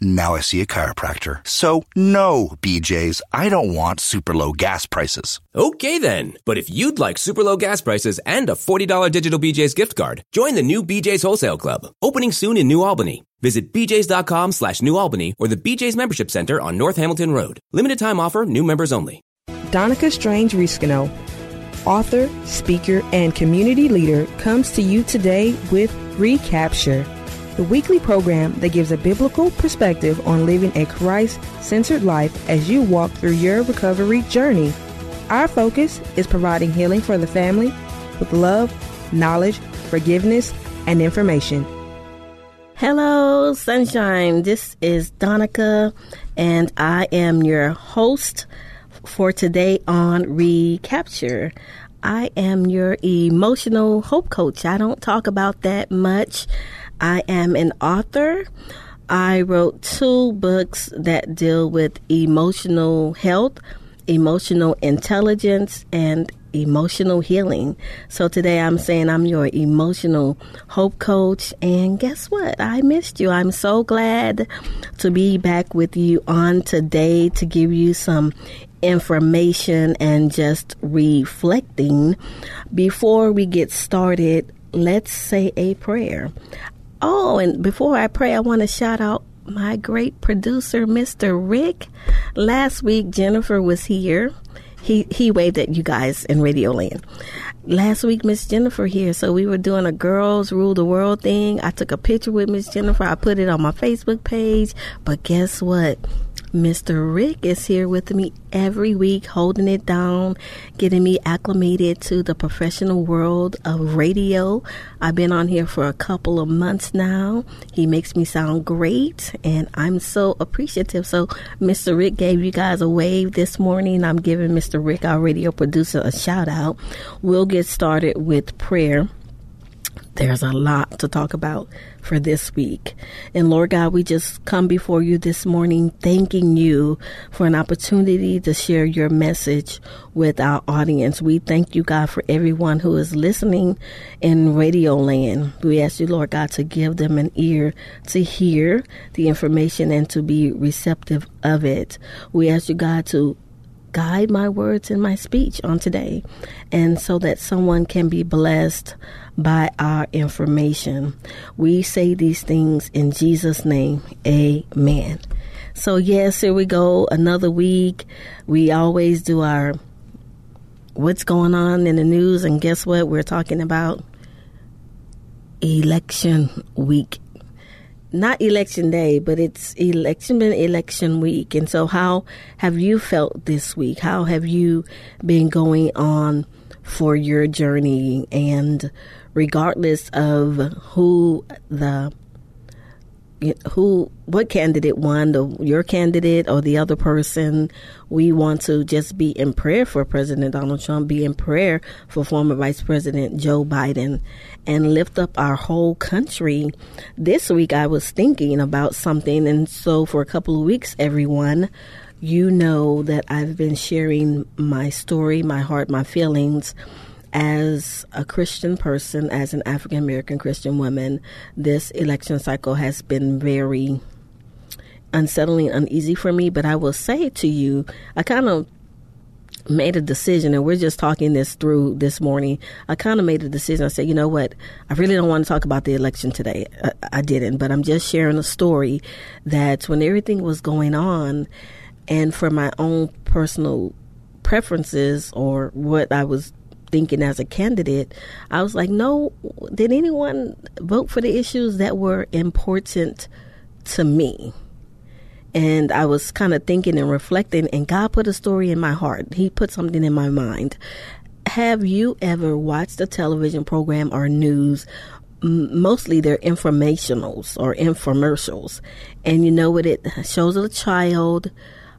Now I see a chiropractor. So, no, BJ's, I don't want super low gas prices. Okay then, but if you'd like super low gas prices and a $40 digital BJ's gift card, join the new BJ's Wholesale Club, opening soon in New Albany. Visit bjs.com slash New Albany or the BJ's Membership Center on North Hamilton Road. Limited time offer, new members only. Donica Strange Reescano, author, speaker, and community leader, comes to you today with Recapture the weekly program that gives a biblical perspective on living a Christ centered life as you walk through your recovery journey. Our focus is providing healing for the family with love, knowledge, forgiveness, and information. Hello, sunshine. This is Donica, and I am your host for today on Recapture. I am your emotional hope coach. I don't talk about that much. I am an author. I wrote two books that deal with emotional health, emotional intelligence, and emotional healing. So today I'm saying I'm your emotional hope coach. And guess what? I missed you. I'm so glad to be back with you on today to give you some information and just reflecting. Before we get started, let's say a prayer. Oh, and before I pray, I want to shout out my great producer, Mr. Rick. Last week, Jennifer was here. He he waved at you guys in Radio Land. Last week, Miss Jennifer here, so we were doing a girls rule the world thing. I took a picture with Miss Jennifer. I put it on my Facebook page. But guess what? Mr. Rick is here with me every week, holding it down, getting me acclimated to the professional world of radio. I've been on here for a couple of months now. He makes me sound great, and I'm so appreciative. So, Mr. Rick gave you guys a wave this morning. I'm giving Mr. Rick, our radio producer, a shout out. We'll get started with prayer. There's a lot to talk about for this week. And Lord God, we just come before you this morning thanking you for an opportunity to share your message with our audience. We thank you, God, for everyone who is listening in radio land. We ask you, Lord God, to give them an ear to hear the information and to be receptive of it. We ask you, God, to guide my words and my speech on today, and so that someone can be blessed by our information. We say these things in Jesus' name. Amen. So, yes, here we go. Another week. We always do our what's going on in the news, and guess what? We're talking about election week not election day, but it's election been election week. And so how have you felt this week? How have you been going on for your journey? And regardless of who the who what candidate won the your candidate or the other person? We want to just be in prayer for president donald trump be in prayer for former vice president joe biden and lift up our whole country. This week i was thinking about something and so for a couple of weeks everyone you know that i've been sharing my story my heart my feelings as a Christian person, as an African American Christian woman, this election cycle has been very unsettling, uneasy for me. But I will say to you, I kind of made a decision, and we're just talking this through this morning. I kind of made a decision. I said, you know what? I really don't want to talk about the election today. I, I didn't, but I'm just sharing a story that when everything was going on, and for my own personal preferences or what I was thinking as a candidate, I was like, no, did anyone vote for the issues that were important to me? And I was kind of thinking and reflecting, and God put a story in my heart. He put something in my mind. Have you ever watched a television program or news mostly they're informationals or infomercials. And you know what it shows a child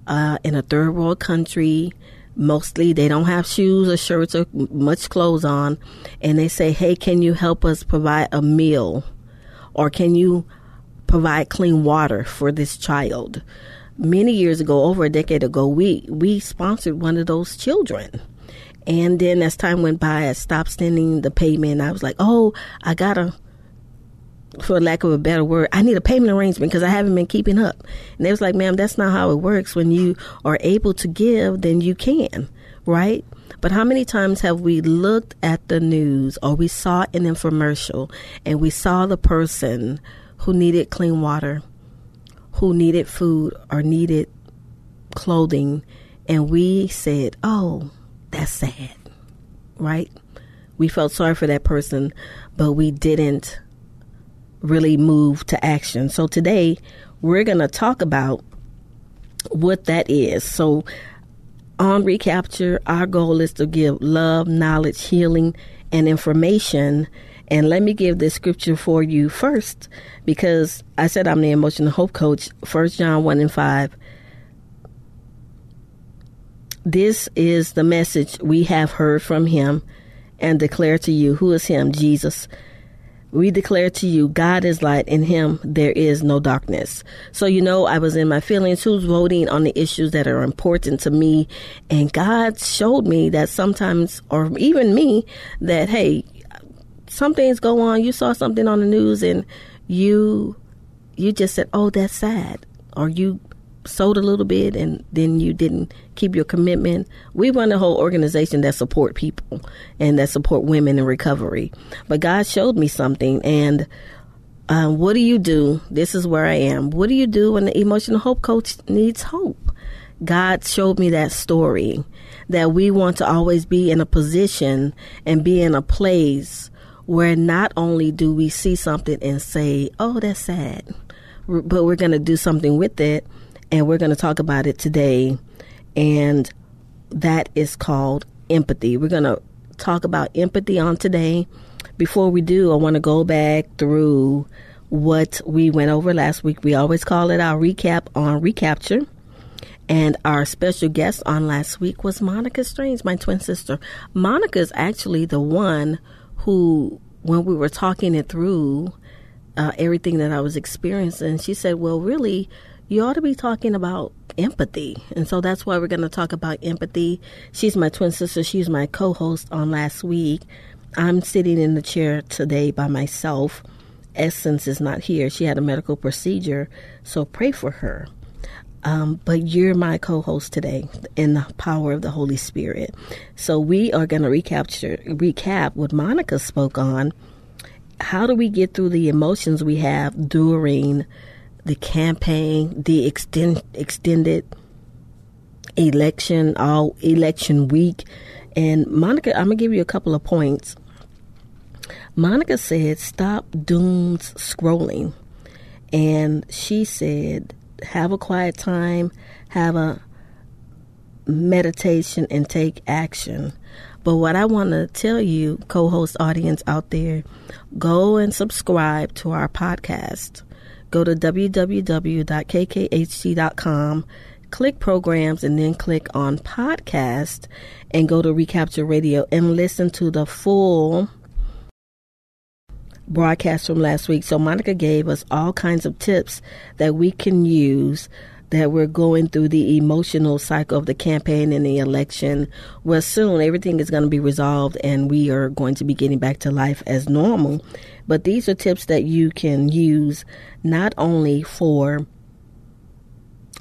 uh, in a third world country mostly they don't have shoes or shirts or much clothes on and they say hey can you help us provide a meal or can you provide clean water for this child many years ago, over a decade ago, we we sponsored one of those children. And then as time went by, I stopped sending the payment. I was like, oh, I gotta, for lack of a better word, I need a payment arrangement because I haven't been keeping up. And they was like, ma'am, that's not how it works. When you are able to give, then you can, right? But how many times have we looked at the news or we saw an infomercial and we saw the person who needed clean water, who needed food or needed clothing, and we said, oh, that's sad, right? We felt sorry for that person, but we didn't really move to action. So today we're going to talk about what that is. So on Recapture, our goal is to give love, knowledge, healing, and information. And let me give this scripture for you first, because I said I'm the emotional hope coach. First John 1 and 5. This is the message we have heard from him and declare to you. Who is him? Jesus. We declare to you, God is light, in Him there is no darkness. So, you know, I was in my feelings, who's voting on the issues that are important to me. And God showed me that sometimes, or even me, that, hey, some things go on. You saw something on the news and you, you just said, oh, that's sad. Or you sold a little bit and then you didn't keep your commitment. We run a whole organization that support people and that support women in recovery. But God showed me something and uh, what do you do? This is where I am. What do you do when the emotional hope coach needs hope? God showed me that story that we want to always be in a position and be in a place where not only do we see something and say, oh, that's sad, but we're going to do something with it and we're going to talk about it today. And that is called empathy. We're going to talk about empathy on today. Before we do, I want to go back through what we went over last week. We always call it our recap on recapture. And our special guest on last week was Monica Strange, my twin sister. Monica is actually the one who, when we were talking it through, uh, everything that I was experiencing, she said, Well, really, you ought to be talking about empathy. And so that's why we're going to talk about empathy. She's my twin sister. She's my co host on last week. I'm sitting in the chair today by myself. Essence is not here. She had a medical procedure, so pray for her. Um, but you're my co host today in the power of the Holy Spirit. So we are going to recapture, recap what Monica spoke on. How do we get through the emotions we have during the campaign, the extend, extended election, all election week. And Monica, I'm going to give you a couple of points. Monica said, stop dooms scrolling. And she said, have a quiet time, have a meditation, and take action. But what I want to tell you, co host audience out there, go and subscribe to our podcast go to www.kkht.com, click programs, and then click on podcast and go to Recapture Radio and listen to the full broadcast from last week. So, Monica gave us all kinds of tips that we can use that we're going through the emotional cycle of the campaign and the election. Well, soon everything is going to be resolved and we are going to be getting back to life as normal. But these are tips that you can use not only for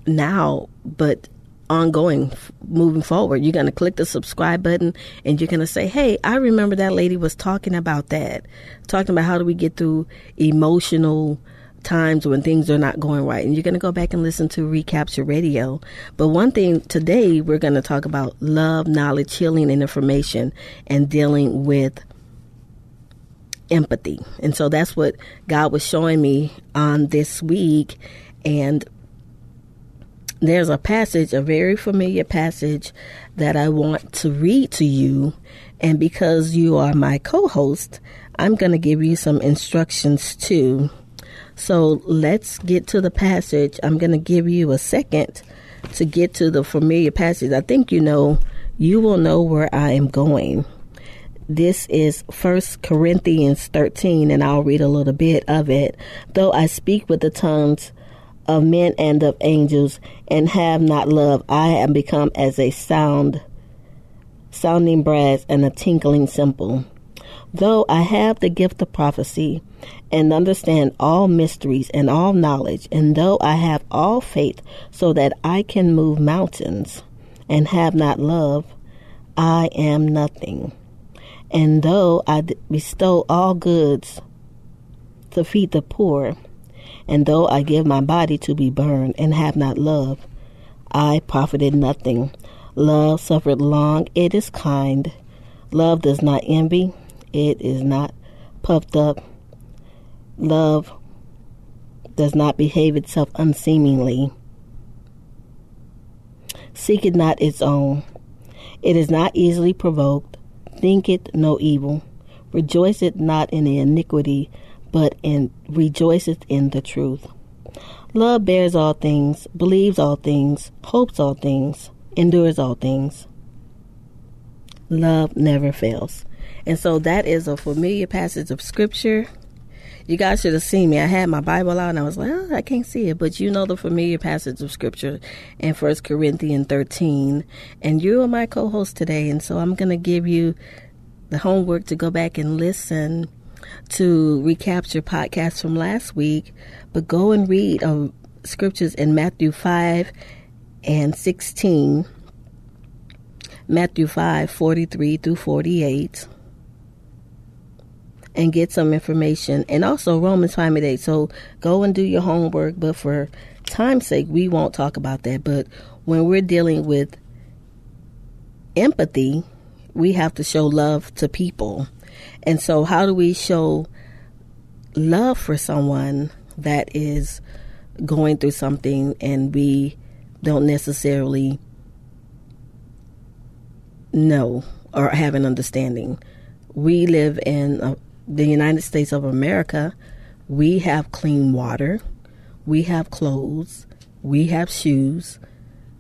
now, but ongoing moving forward. You're going to click the subscribe button and you're going to say, Hey, I remember that lady was talking about that, talking about how do we get through emotional times when things are not going right. And you're going to go back and listen to Recapture Radio. But one thing today, we're going to talk about love, knowledge, healing, and information and dealing with empathy. And so that's what God was showing me on this week. And there's a passage, a very familiar passage that I want to read to you. And because you are my co host, I'm going to give you some instructions too. So let's get to the passage. I'm going to give you a second to get to the familiar passage. I think you know, you will know where I am going. This is First Corinthians 13, and I'll read a little bit of it. Though I speak with the tongues of men and of angels, and have not love, I am become as a sound, sounding brass and a tinkling cymbal. Though I have the gift of prophecy and understand all mysteries and all knowledge, and though I have all faith so that I can move mountains and have not love, I am nothing. And though I bestow all goods to feed the poor, and though I give my body to be burned and have not love, I profited nothing. Love suffered long, it is kind. Love does not envy, it is not puffed up. Love does not behave itself unseemingly. Seek it not its own. It is not easily provoked. Think it no evil. Rejoice it not in the iniquity, but in rejoiceth in the truth. Love bears all things, believes all things, hopes all things, endures all things. Love never fails. And so that is a familiar passage of scripture. You guys should have seen me. I had my Bible out and I was like, oh, I can't see it. But you know the familiar passage of scripture in First Corinthians 13. And you are my co host today. And so I'm going to give you the homework to go back and listen to recapture podcasts from last week, but go and read um, scriptures in Matthew 5 and 16, Matthew 5 43 through 48, and get some information. And also Romans 5 and 8. So go and do your homework, but for time's sake, we won't talk about that. But when we're dealing with empathy, we have to show love to people. And so, how do we show love for someone that is going through something and we don't necessarily know or have an understanding? We live in uh, the United States of America. We have clean water, we have clothes, we have shoes.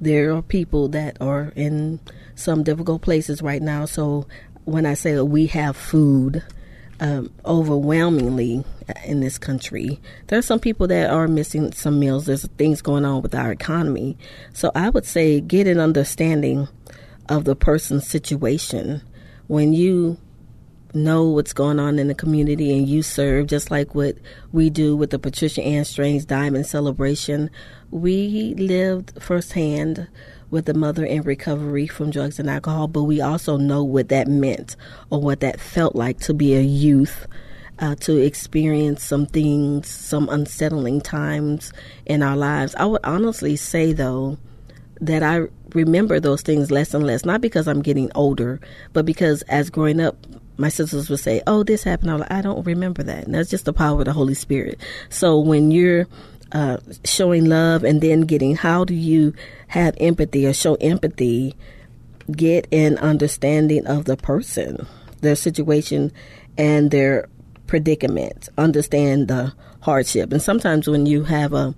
There are people that are in some difficult places right now. So when I say we have food, um, overwhelmingly in this country, there are some people that are missing some meals. There's things going on with our economy. So I would say get an understanding of the person's situation. When you know what's going on in the community and you serve, just like what we do with the Patricia Ann Strange Diamond Celebration, we lived firsthand with a mother in recovery from drugs and alcohol, but we also know what that meant or what that felt like to be a youth. Uh, to experience some things, some unsettling times in our lives. I would honestly say, though, that I remember those things less and less, not because I'm getting older, but because as growing up, my sisters would say, "Oh, this happened." I'm like, I don't remember that. And that's just the power of the Holy Spirit. So when you're uh, showing love and then getting how do you have empathy or show empathy get an understanding of the person their situation and their predicament understand the hardship and sometimes when you have a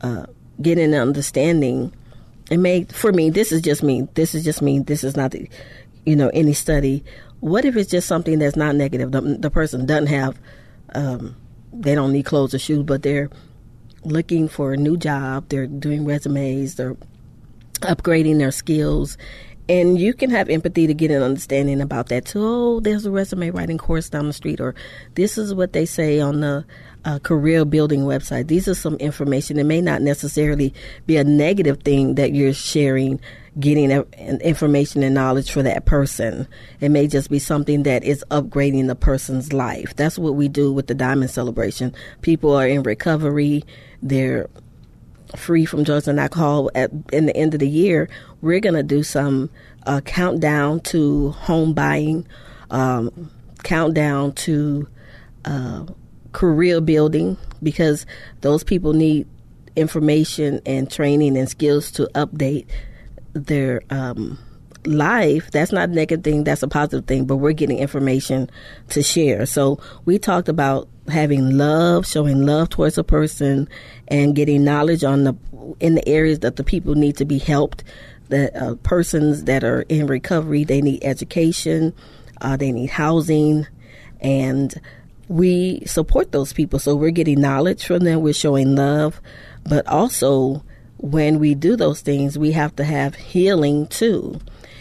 uh, get an understanding it may for me this is just me this is just me this is not the, you know any study what if it's just something that's not negative the, the person doesn't have um, they don't need clothes or shoes but they're looking for a new job, they're doing resumes, they're upgrading their skills. And you can have empathy to get an understanding about that too. Oh, there's a resume writing course down the street, or this is what they say on the uh, career building website. These are some information. It may not necessarily be a negative thing that you're sharing, getting information and knowledge for that person. It may just be something that is upgrading the person's life. That's what we do with the Diamond Celebration. People are in recovery they're free from drugs and alcohol at in the end of the year we're going to do some uh, countdown to home buying um, countdown to uh, career building because those people need information and training and skills to update their um, life, that's not a negative thing, that's a positive thing, but we're getting information to share. So we talked about having love, showing love towards a person and getting knowledge on the in the areas that the people need to be helped. The uh, persons that are in recovery, they need education, uh, they need housing, and we support those people. So we're getting knowledge from them, we're showing love, but also when we do those things, we have to have healing too.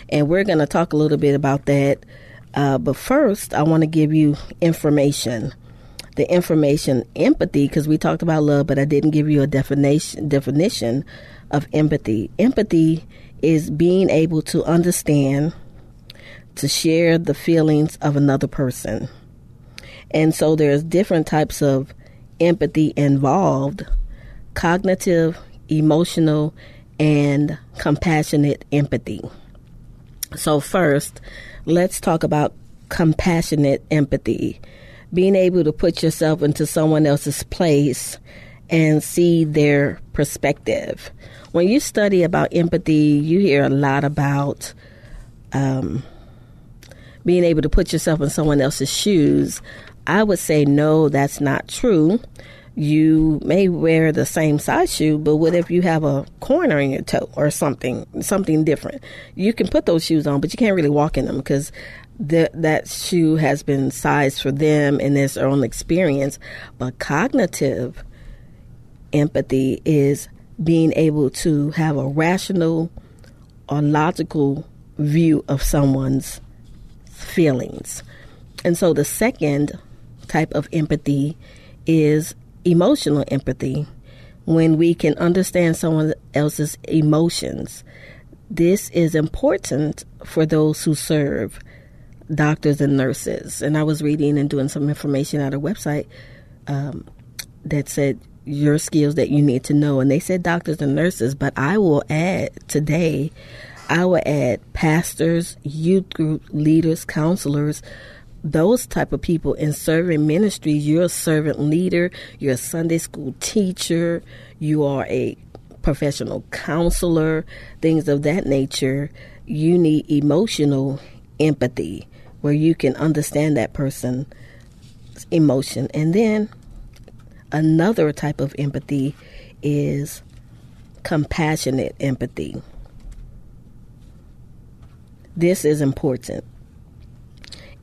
And we're going to talk a little bit about that. Uh, but first, I want to give you information. The information empathy, because we talked about love, but I didn't give you a definition definition of empathy. Empathy is being able to understand, to share the feelings of another person. And so there's different types of empathy involved cognitive, emotional, and compassionate empathy. So, first, let's talk about compassionate empathy. Being able to put yourself into someone else's place and see their perspective. When you study about empathy, you hear a lot about um, being able to put yourself in someone else's shoes. I would say, no, that's not true. You may wear the same size shoe, but what if you have a corner in your toe or something, something different? You can put those shoes on, but you can't really walk in them because that shoe has been sized for them and their own experience. But cognitive empathy is being able to have a rational or logical view of someone's feelings. And so the second type of empathy is emotional empathy when we can understand someone else's emotions. This is important for those who serve doctors and nurses. And I was reading and doing some information at a website um, that said your skills that you need to know. And they said doctors and nurses, but I will add today, I will add pastors, youth group leaders, counselors, those type of people in serving ministries. You're a servant leader, you're a Sunday school teacher, you are a professional counselor, things of that nature. You need emotional empathy where you can understand that person's emotion. And then Another type of empathy is compassionate empathy. This is important.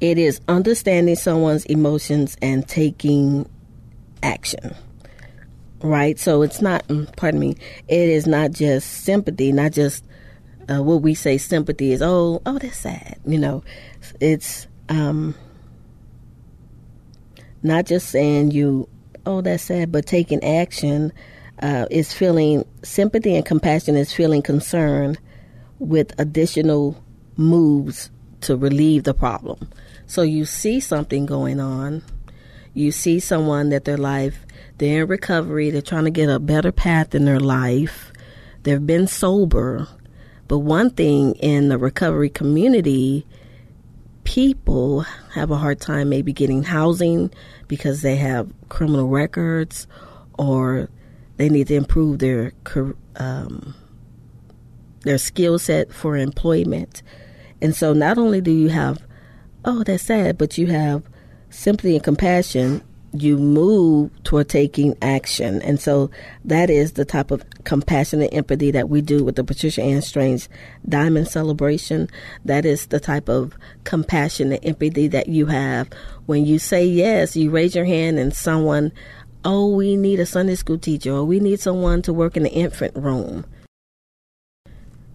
It is understanding someone's emotions and taking action. Right? So it's not, mm, pardon me, it is not just sympathy, not just uh, what we say sympathy is, oh, oh, that's sad. You know, it's um, not just saying you oh, that's sad, but taking action uh, is feeling sympathy and compassion is feeling concern with additional moves to relieve the problem. So you see something going on, you see someone that their life, they're in recovery, they're trying to get a better path in their life, they've been sober. But one thing in the recovery community people have a hard time maybe getting housing because they have criminal records or they need to improve their um, their skill set for employment. And so not only do you have oh that's sad, but you have sympathy and compassion you move toward taking action. And so that is the type of compassionate empathy that we do with the Patricia Ann Strange Diamond Celebration. That is the type of compassionate empathy that you have when you say yes, you raise your hand and someone, oh, we need a Sunday school teacher or we need someone to work in the infant room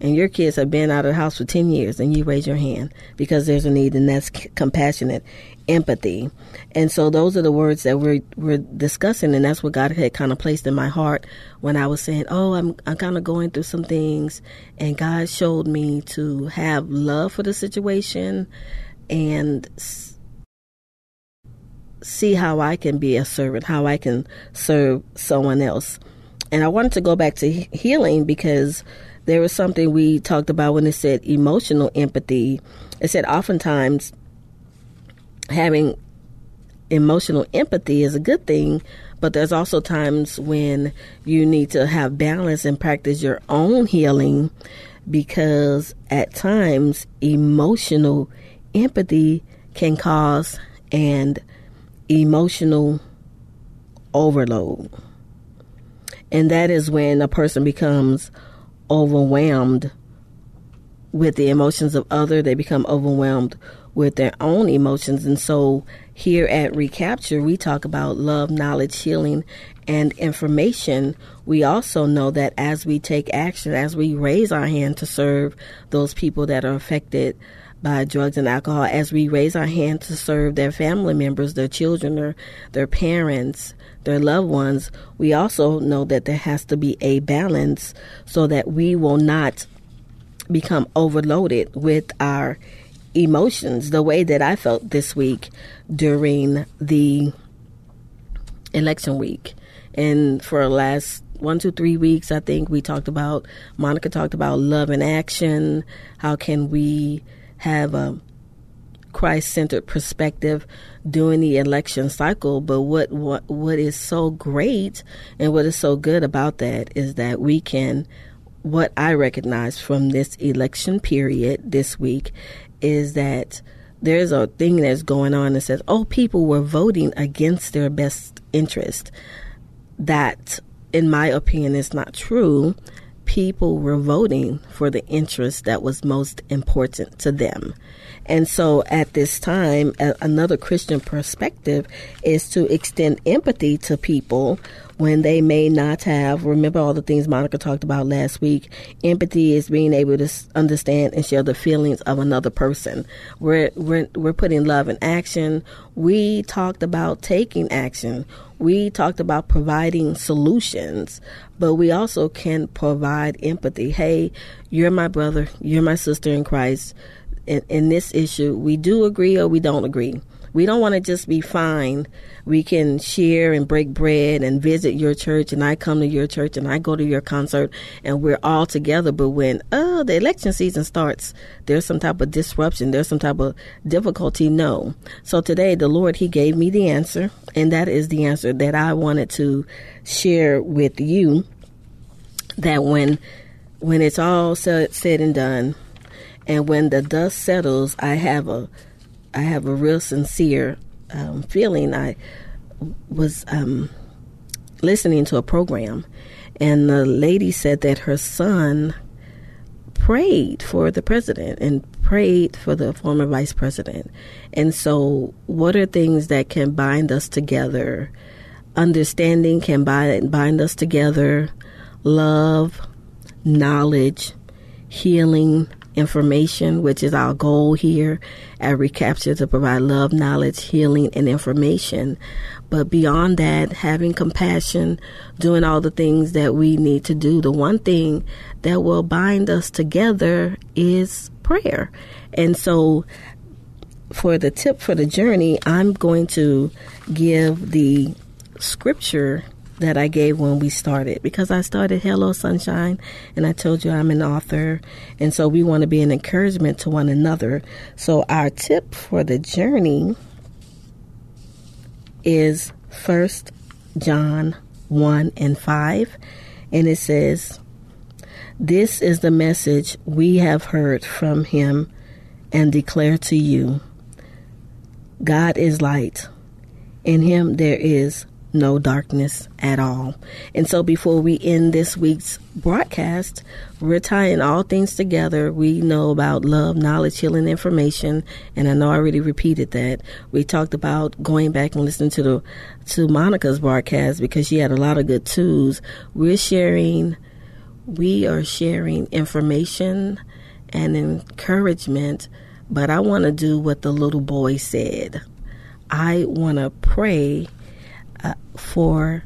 and your kids have been out of the house for 10 years and you raise your hand because there's a need and that's compassionate empathy. And so those are the words that we're, we're discussing and that's what god had kind of placed in my heart when i was saying oh i'm, I'm kind of going through some things and god showed me to have love for the situation and see how i can be a servant how i can serve someone else and i wanted to go back to healing because there was something we talked about when it said emotional empathy. It said oftentimes having emotional empathy is a good thing, but there's also times when you need to have balance and practice your own healing because at times emotional empathy can cause and emotional overload. And that is when a person becomes overwhelmed with the emotions of other. They become overwhelmed with their own emotions. And so here at Recapture, we talk about love, knowledge, healing, and information. We also know that as we take action, as we raise our hand to serve those people that are affected by drugs and alcohol, as we raise our hand to serve their family members, their children, their, their parents, their loved ones, we also know that there has to be a balance so that we will not become overloaded with our emotions the way that I felt this week during the election week. And for the last one, two, three weeks, I think we talked about, Monica talked about love and action. How can we have a Christ centered perspective during the election cycle. But what, what what is so great and what is so good about that is that we can what I recognize from this election period this week is that there's a thing that's going on that says, oh, people were voting against their best interest. That, in my opinion, is not true. People were voting for the interest that was most important to them. And so at this time, another Christian perspective is to extend empathy to people when they may not have. Remember all the things Monica talked about last week. Empathy is being able to understand and share the feelings of another person. We're, we're, we're putting love in action. We talked about taking action. We talked about providing solutions, but we also can provide empathy. Hey, you're my brother. You're my sister in Christ in, in this issue, we do agree or we don't agree. We don't want to just be fine. We can share and break bread and visit your church, and I come to your church and I go to your concert, and we're all together. But when oh the election season starts, there's some type of disruption, there's some type of difficulty. No. So today, the Lord He gave me the answer, and that is the answer that I wanted to share with you. That when when it's all said, and done, and when the dust settles, I have a I have a real sincere um, feeling. I was um, listening to a program, and the lady said that her son prayed for the president and prayed for the former vice president. And so, what are things that can bind us together? Understanding can bind, bind us together, love, knowledge, healing, information, which is our goal here at Recapture to provide love, knowledge, healing, and information. But beyond that, having compassion, doing all the things that we need to do, the one thing that will bind us together is prayer. And so, for the tip for the journey, I'm going to give the scripture that I gave when we started because I started Hello Sunshine and I told you I'm an author and so we want to be an encouragement to one another. So our tip for the journey is first John 1 and 5 and it says this is the message we have heard from him and declare to you God is light. In him there is no darkness at all. And so before we end this week's broadcast, we're tying all things together. We know about love, knowledge, healing, information, and I know I already repeated that. We talked about going back and listening to the to Monica's broadcast because she had a lot of good tools. We're sharing we are sharing information and encouragement, but I want to do what the little boy said. I want to pray uh, for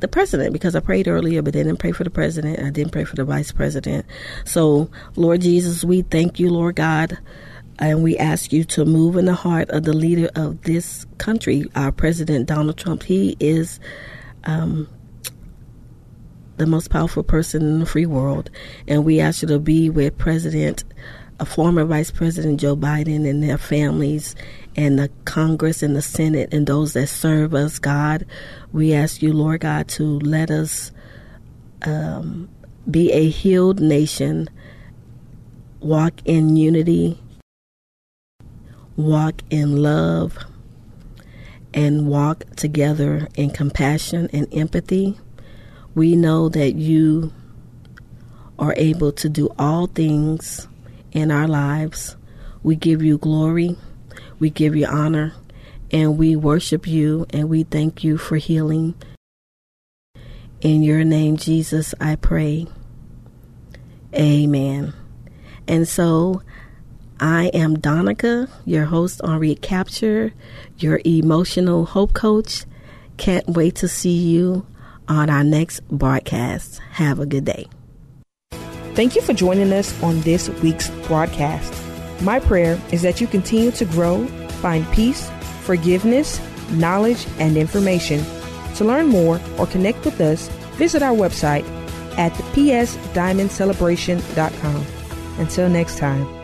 the president because I prayed earlier, but didn't pray for the president. I didn't pray for the vice president. So, Lord Jesus, we thank you, Lord God, and we ask you to move in the heart of the leader of this country, our president, Donald Trump. He is um, the most powerful person in the free world, and we ask you to be with President, a former Vice President Joe Biden, and their families and the Congress and the Senate and those that serve us, God. We ask you, Lord God, to let us um, be a healed nation, walk in unity, walk in love, and walk together in compassion and empathy. We know that you are able to do all things in our lives. We give you glory. We give you honor and we worship you and we thank you for healing. In your name, Jesus, I pray. Amen. And so I am Donica, your host on Recapture, your emotional hope coach. Can't wait to see you on our next broadcast. Have a good day. Thank you for joining us on this week's broadcast. My prayer is that you continue to grow, find peace, forgiveness, knowledge, and information. To learn more or connect with us, visit our website at psdiamondcelebration.com. Until next time.